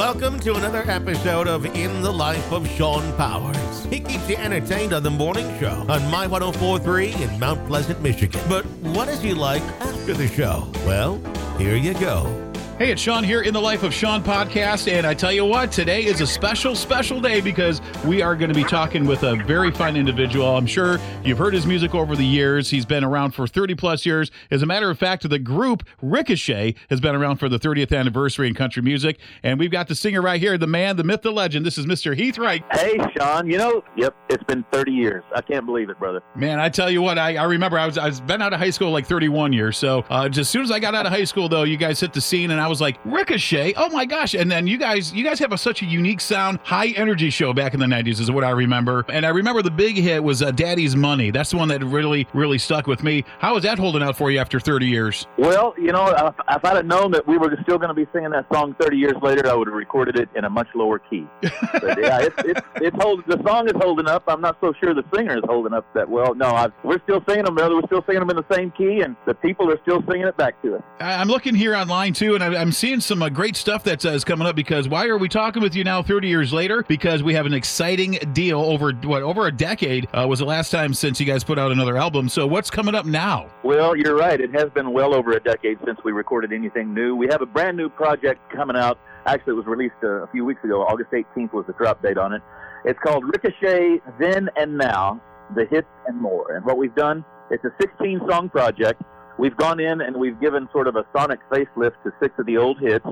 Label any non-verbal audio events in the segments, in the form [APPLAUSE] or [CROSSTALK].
Welcome to another episode of In the Life of Shawn Powers. He keeps you entertained on the morning show on My 1043 in Mount Pleasant, Michigan. But what is he like after the show? Well, here you go. Hey, it's Shawn here in the Life of Shawn podcast. And I tell you what, today is a special, special day because we are going to be talking with a very fine individual. I'm sure you've heard his music over the years. He's been around for 30 plus years. As a matter of fact, the group Ricochet has been around for the 30th anniversary in country music. And we've got the singer right here, the man, the myth, the legend. This is Mr. Heath Wright. Hey, Shawn. You know, yep, it's been 30 years. I can't believe it, brother. Man, I tell you what, I, I remember I was I was been out of high school like 31 years. So uh, just as soon as I got out of high school, though, you guys hit the scene, and I was like, Ricochet. Oh my gosh! And then you guys, you guys have a, such a unique sound, high energy show back in the 90s, is what I remember. And I remember the big hit was uh, Daddy's Money. That's the one that really, really stuck with me. How is that holding out for you after 30 years? Well, you know, if, if I'd have known that we were still going to be singing that song 30 years later, I would have recorded it in a much lower key. [LAUGHS] But yeah, it's it's it's hold, the song is holding up. I'm not so sure the singer is holding up that well. No, I, we're still singing them, brother. We're still singing them in the same key, and the people are still singing it back to us. I'm looking here online too, and I- I'm seeing some uh, great stuff that uh, is coming up. Because why are we talking with you now, 30 years later? Because we have an exciting deal over what over a decade uh, was the last time since you guys put out another album. So what's coming up now? Well, you're right. It has been well over a decade since we recorded anything new. We have a brand new project coming out. Actually, it was released uh, a few weeks ago. August 18th was the drop date on it. It's called Ricochet Then and Now, The Hits and More. And what we've done, it's a 16 song project. We've gone in and we've given sort of a sonic facelift to six of the old hits.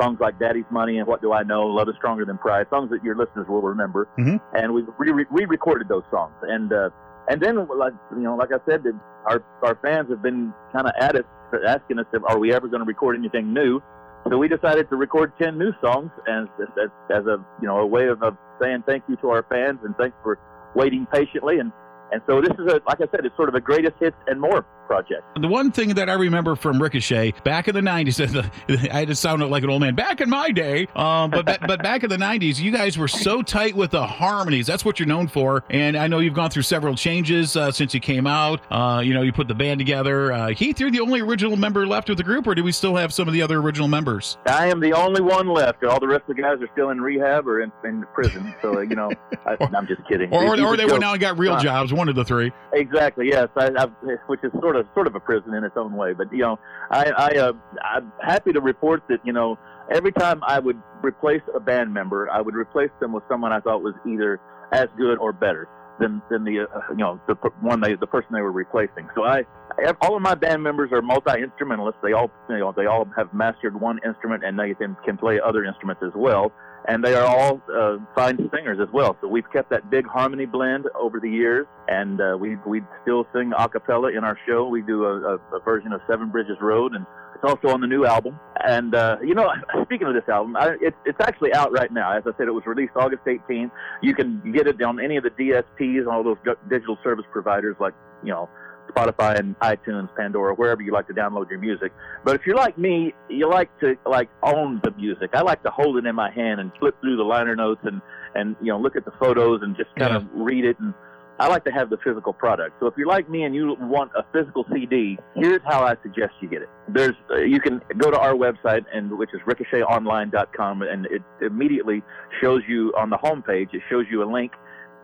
Songs like Daddy's Money and What Do I Know, Love is Stronger Than Pride, songs that your listeners will remember. Mhm. And we've re- re-recorded those songs. And uh, and then, like you know, like I said, our our fans have been kind of at us, asking us, are we ever going to record anything new? So we decided to record ten new songs, as as, as a you know a way of, of saying thank you to our fans and thanks for waiting patiently. And and so this is a like I said, it's sort of a greatest hits and more project. The one thing that I remember from Ricochet back in the '90s, [LAUGHS] I just sounded like an old man. Back in my day, um, but but back in the '90s, you guys were so tight with the harmonies. That's what you're known for. And I know you've gone through several changes uh, since you came out. Uh, you know, you put the band together. Uh, Heath, you're the only original member left of the group, or do we still have some of the other original members? I am the only one left. All the rest of the guys are still in rehab or in, in prison. So you know, I, [LAUGHS] I'm just kidding. Or, or, or they still- went out and got real jobs. One of the three. Exactly. Yes, I, I, which is sort of sort of a prison in its own way. But you know, I, I uh, I'm happy to report that you know every time I would replace a band member, I would replace them with someone I thought was either as good or better than than the uh, you know the one they the person they were replacing. So I I- all of my band members are multi instrumentalists. They all you know they all have mastered one instrument and they can, can play other instruments as well. And they are all uh, fine singers as well. So we've kept that big harmony blend over the years, and uh, we we still sing a cappella in our show. We do a, a, a version of Seven Bridges Road, and it's also on the new album. And uh, you know, [LAUGHS] speaking of this album, I, it's it's actually out right now. As I said, it was released August 18th. You can get it on any of the DSPs and all those digital service providers like you know Spotify and iTunes, Pandora, wherever you like to download your music. But if you're like me, you like to like own the music. I like to hold it in my hand and flip through the liner notes and and you know look at the photos and just kind of read it and I like to have the physical product. So if you're like me and you want a physical CD, here's how I suggest you get it. There's uh, you can go to our website and which is ricochetonline.com and it immediately shows you on the homepage. It shows you a link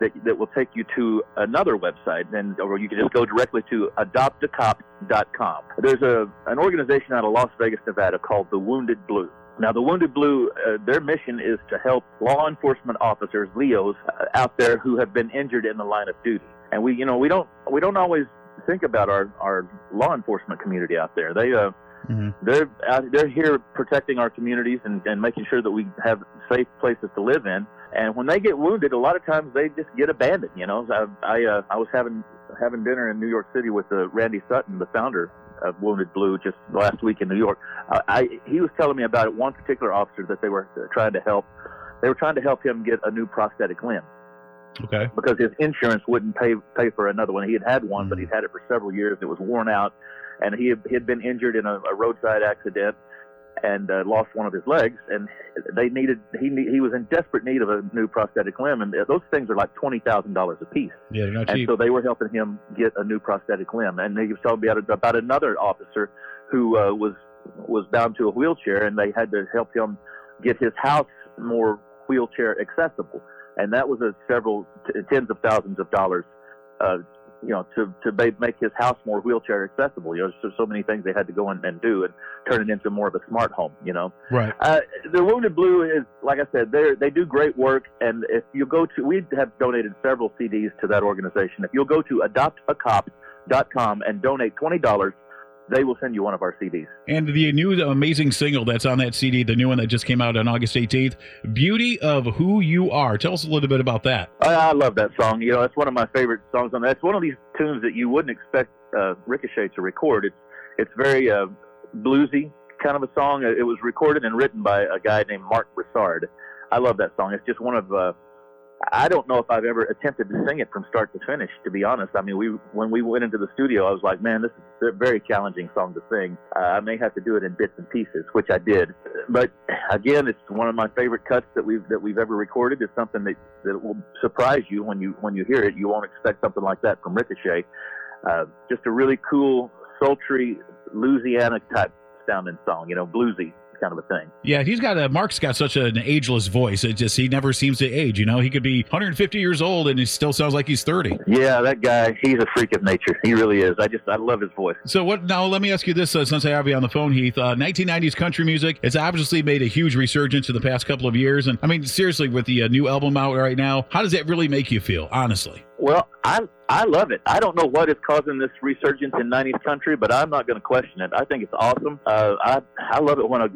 that, that will take you to another website, and or you can just go directly to adoptacop.com. There's a an organization out of Las Vegas, Nevada called the Wounded Blue. Now, the Wounded Blue, uh, their mission is to help law enforcement officers, LEOs, uh, out there who have been injured in the line of duty. And we, you know, we don't we don't always think about our our law enforcement community out there. They uh, Mhm. they're out, they're here protecting our communities and, and making sure that we have safe places to live in. And when they get wounded, a lot of times they just get abandoned. You know, I I, uh, I was having having dinner in New York City with uh, Randy Sutton, the founder of Wounded Blue, just last week in New York. Uh, I he was telling me about one particular officer that they were uh, trying to help. They were trying to help him get a new prosthetic limb Okay. because his insurance wouldn't pay pay for another one. He had had one, but he'd had it for several years. It was worn out, and he had, he had been injured in a, a roadside accident and uh, lost one of his legs. And they needed he he was in desperate need of a new prosthetic limb, and those things are like twenty thousand dollars a piece. Yeah, they're not And cheap. so they were helping him get a new prosthetic limb. And he was telling me about, about another officer who uh, was was bound to a wheelchair, and they had to help him get his house more wheelchair accessible, and that was a several t- tens of thousands of dollars. Uh, you know, to to make his house more wheelchair accessible. You know, there's so many things they had to go in and do and turn it into more of a smart home. You know, Right. uh, the Wounded Blue is, like I said, they they do great work. And if you go to, we have donated several CDs to that organization. If you'll go to adoptacop.com and donate twenty dollars, they will send you one of our CDs. And the new amazing single that's on that CD, the new one that just came out on August 18th, Beauty of Who You Are. Tell us a little bit about that. I, I love that song. You know, it's one of my favorite songs on that. It's one of these tunes that you wouldn't expect uh, Ricochet to record. It's it's very uh, bluesy kind of a song. It was recorded and written by a guy named Marc Broussard. I love that song. It's just one of uh, I don't know if I've ever attempted to sing it from start to finish. To be honest, I mean, we when we went into the studio, I was like, man, this is a very challenging song to sing. Uh, I may have to do it in bits and pieces, which I did. But again, it's one of my favorite cuts that we've that we've ever recorded. It's something that that will surprise you when you when you hear it. You won't expect something like that from Ricochet. Uh, just a really cool, sultry Louisiana type sounding song. You know, bluesy kind of a thing. Yeah, he's got a Mark's got such an ageless voice. It just he never seems to age. You know, he could be 150 years old and he still sounds like he's 30. Yeah, that guy, he's a freak of nature. He really is. I just, I love his voice. So what? Now let me ask you this: uh, since I have you on the phone, Heath, uh, 1990s country music it's obviously made a huge resurgence in the past couple of years. And I mean, seriously, with the uh, new album out right now, how does that really make you feel? Honestly. Well, I I love it. I don't know what is causing this resurgence in '90s country, but I'm not going to question it. I think it's awesome. Uh, I I love it when a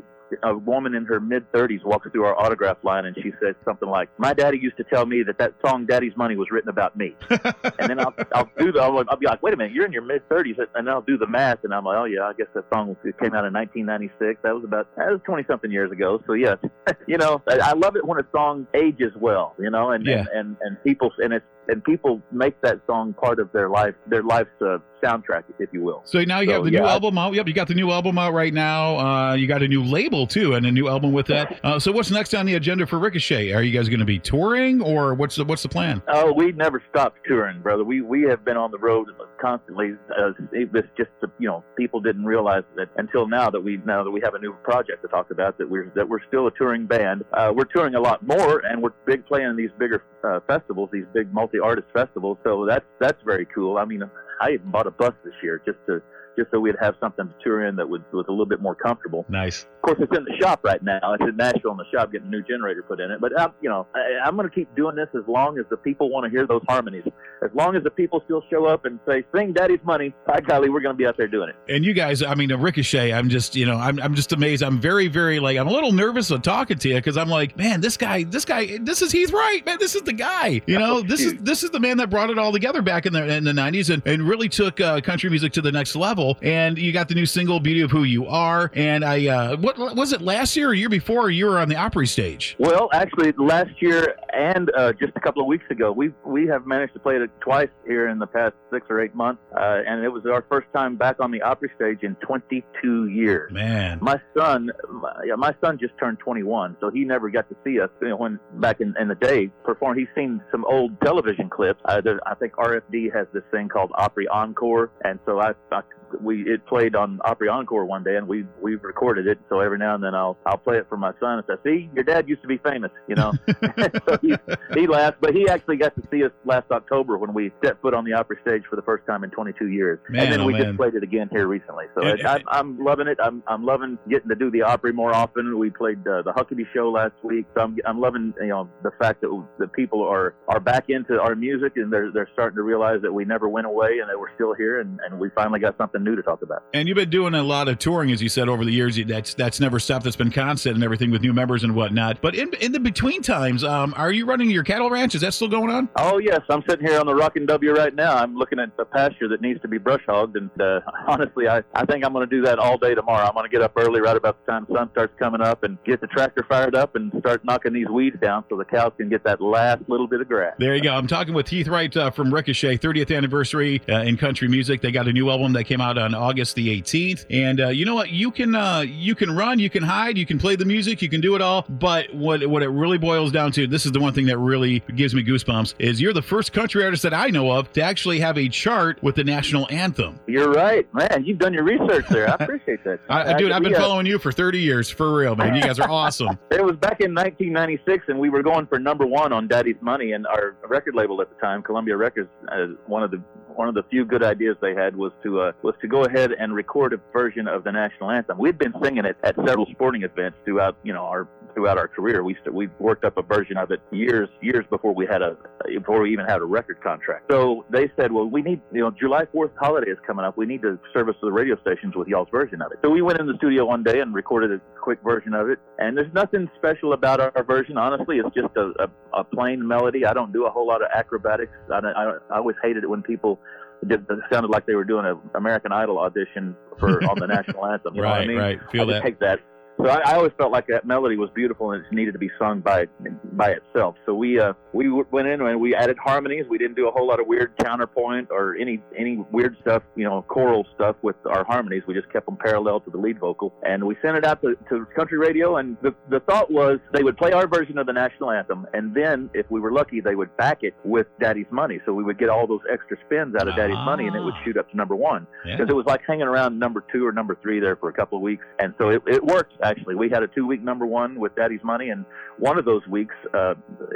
a woman in her mid 30s walks through our autograph line and she says something like, "My daddy used to tell me that that song "Daddy's Money" was written about me." [LAUGHS] and then I'll I'll do the I'll, I'll be like, "Wait a minute, you're in your mid 30s," and I'll do the math, and I'm like, "Oh yeah, I guess that song it came out in 1996. That was about that was 20 something years ago." So yes, [LAUGHS] you know, I, I love it when a song ages well, you know, and Yeah. and, and and people and it's and people make that song part of their life, their life's uh, soundtrack, if you will. So now you So, have the yeah, new album out. Yep, you got the new album out right now. Uh, you got a new label too, and a new album with that. Uh, so what's next on the agenda for Ricochet? Are you guys going to be touring, or what's the what's the plan? Oh, we never stopped touring, brother. We we have been on the road constantly. Uh, it's just you know people didn't realize that until now that we now that we have a new project to talk about that we're that we're still a touring band. Uh, we're touring a lot more, and we're big playing these bigger uh, festivals, these big multi-artist festivals. So that's that's very cool. I mean, I even bought a bus this year just to just so we'd have something to tour in that was was a little bit more comfortable. Nice. Of course, it's in the shop right now. It's in Nashville in the shop, getting a new generator put in it. But uh, you know, I, I'm going to keep doing this as long as the people want to hear those harmonies. As long as the people still show up and say, "Sing Daddy's Money," by golly, we're going to be out there doing it. And you guys, I mean, Ricochet, I'm just, you know, I'm, I'm just amazed. I'm very, very like, I'm a little nervous of talking to you because I'm like, man, this guy, this guy, this is Heath Wright, man. This is the guy. You know, this is this is the man that brought it all together back in the in the 90s and, and really took uh, country music to the next level. And you got the new single, "Beauty of Who You Are." And I, uh, what was it last year or year before? You were on the Opry stage. Well, actually, last year and uh, just a couple of weeks ago, we we have managed to play it twice here in the past six or eight months, uh, and it was our first time back on the Opry stage in 22 years. Man, My son, my, my son just turned 21, so he never got to see us you know, when back in, in the day perform. He's seen some old television clips. Uh, there, I think RFD has this thing called Opry Encore, and so I, I we it played on Opry Encore one day, and we we recorded it. So every now and then I'll I'll play it for my son and say, "See, your dad used to be famous," you know. [LAUGHS] [LAUGHS] so he he laughed, but he actually got to see us last October when we set foot on the Opry stage for the first time in 22 years, Man, and then oh, we man. just played it again here recently. So And- it, I'm, I'm loving it. I'm I'm loving getting to do the Opry more often. We played uh, the Huckabee show last week. So I'm I'm loving you know the fact that the people are are back into our music and they're they're starting to realize that we never went away and that we're still here and, and we finally got something new to talk about. And you've been doing a lot of touring, as you said, over the years. That's that's never stopped. That's been constant and everything with new members and whatnot. But in in the between times, um, are you running your cattle ranch? Is that still going on? Oh yes, I'm sitting here on the Rockin' W right now. I'm looking at the pasture that needs to be brush hogged, and uh, [LAUGHS] honestly, I, I think I'm going to do that all day tomorrow. I'm going to get up early, right about the time the sun starts coming up, and get the tractor fired up and start knocking these weeds down so the cows can get that last little bit of grass. There you go. I'm talking with Heath Wright uh, from Ricochet, 30th anniversary uh, in country music. They got a new album that came out out on August the 18th. And uh, you know what? You can uh, you can run, you can hide, you can play the music, you can do it all. But what what it really boils down to, this is the one thing that really gives me goosebumps, is you're the first country artist that I know of to actually have a chart with the national anthem. You're right, man. You've done your research there. I appreciate that. [LAUGHS] I, dude, I've been following you for 30 years, for real, man. You guys are awesome. [LAUGHS] it was back in 1996, and we were going for number one on Daddy's Money, and our record label at the time, Columbia Records, uh, one of the one of the few good ideas they had was to uh, was to go ahead and record a version of the national anthem. We'd been singing it at several sporting events throughout you know our throughout our career. We st- we worked up a version of it years years before we had a before we even had a record contract. So they said, well, we need you know July 4th holiday is coming up. We need to service the radio stations with y'all's version of it. So we went in the studio one day and recorded a quick version of it. And there's nothing special about our, our version. Honestly, it's just a, a, a plain melody. I don't do a whole lot of acrobatics. I, I, I always hated it when people did, it sounded like they were doing an American Idol audition for on the national anthem. You right, know what I mean? right. Feel I that. take that so I, I always felt like that melody was beautiful and it needed to be sung by by itself. So we uh, we went in and we added harmonies. We didn't do a whole lot of weird counterpoint or any any weird stuff, you know, choral stuff with our harmonies. We just kept them parallel to the lead vocal, and we sent it out to, to country radio. And the the thought was they would play our version of the national anthem, and then if we were lucky, they would back it with Daddy's Money. So we would get all those extra spins out of Daddy's Money, and it would Ah. shoot up to number one Yeah. because it was like hanging around number two or number three there for a couple of weeks, and so it, it worked actually. We had a two week number one with Daddy's Money, and one of those weeks, uh,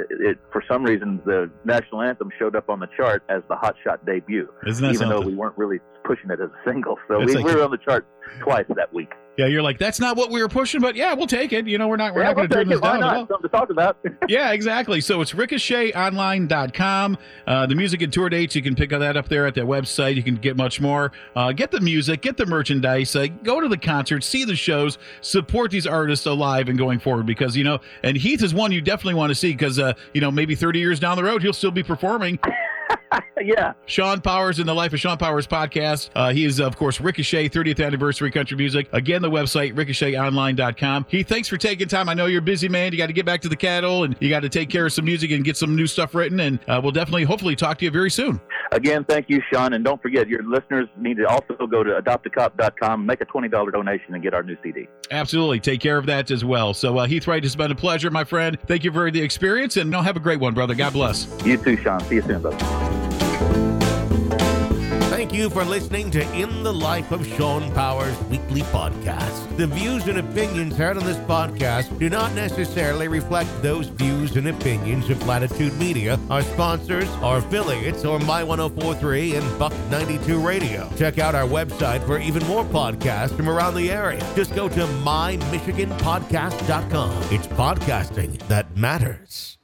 it for some reason the national anthem showed up on the chart as the Hot Shot debut, Isn't that even though we weren't really pushing it as a single. So we, like- we were on the chart twice that week. Yeah, you're like, that's not what we were pushing, but yeah, we'll take it. You know, we're not we're yeah, not going to turn this. Down not? Something to talk about. [LAUGHS] yeah, exactly. So it's ricochetonline.com. Uh, the music and tour dates, you can pick that up there at their website. You can get much more. Uh, get the music, get the merchandise, uh, go to the concerts, see the shows, support these artists alive and going forward because, you know, and Heath is one you definitely want to see because, uh, you know, maybe 30 years down the road, he'll still be performing. [LAUGHS] yeah, Shawn Powers in the Life of Shawn Powers podcast. Uh, he is, of course, Ricochet 30th Anniversary Country Music. Again, the website, ricochetonline.com. He, thanks for taking time. I know you're busy, man. You got to get back to the cattle and you got to take care of some music and get some new stuff written. And uh, we'll definitely, hopefully, talk to you very soon. Again, thank you, Shawn, and don't forget your listeners need to also go to adoptacop.com, make a twenty dollar donation, and get our new CD. Absolutely. Take care of that as well. So, uh, Heath Wright, it's been a pleasure, my friend. Thank you for the experience and no, have a great one, brother. God bless. You too, Shawn. See you soon, brother. You for listening to In the Life of Shawn Powers weekly podcast. The views and opinions heard on this podcast do not necessarily reflect those views and opinions of Latitude Media, our sponsors, our affiliates, or My 1043 and Buck 92 Radio. Check out our website for even more podcasts from around the area. Just go to mymichiganpodcast.com. It's podcasting that matters.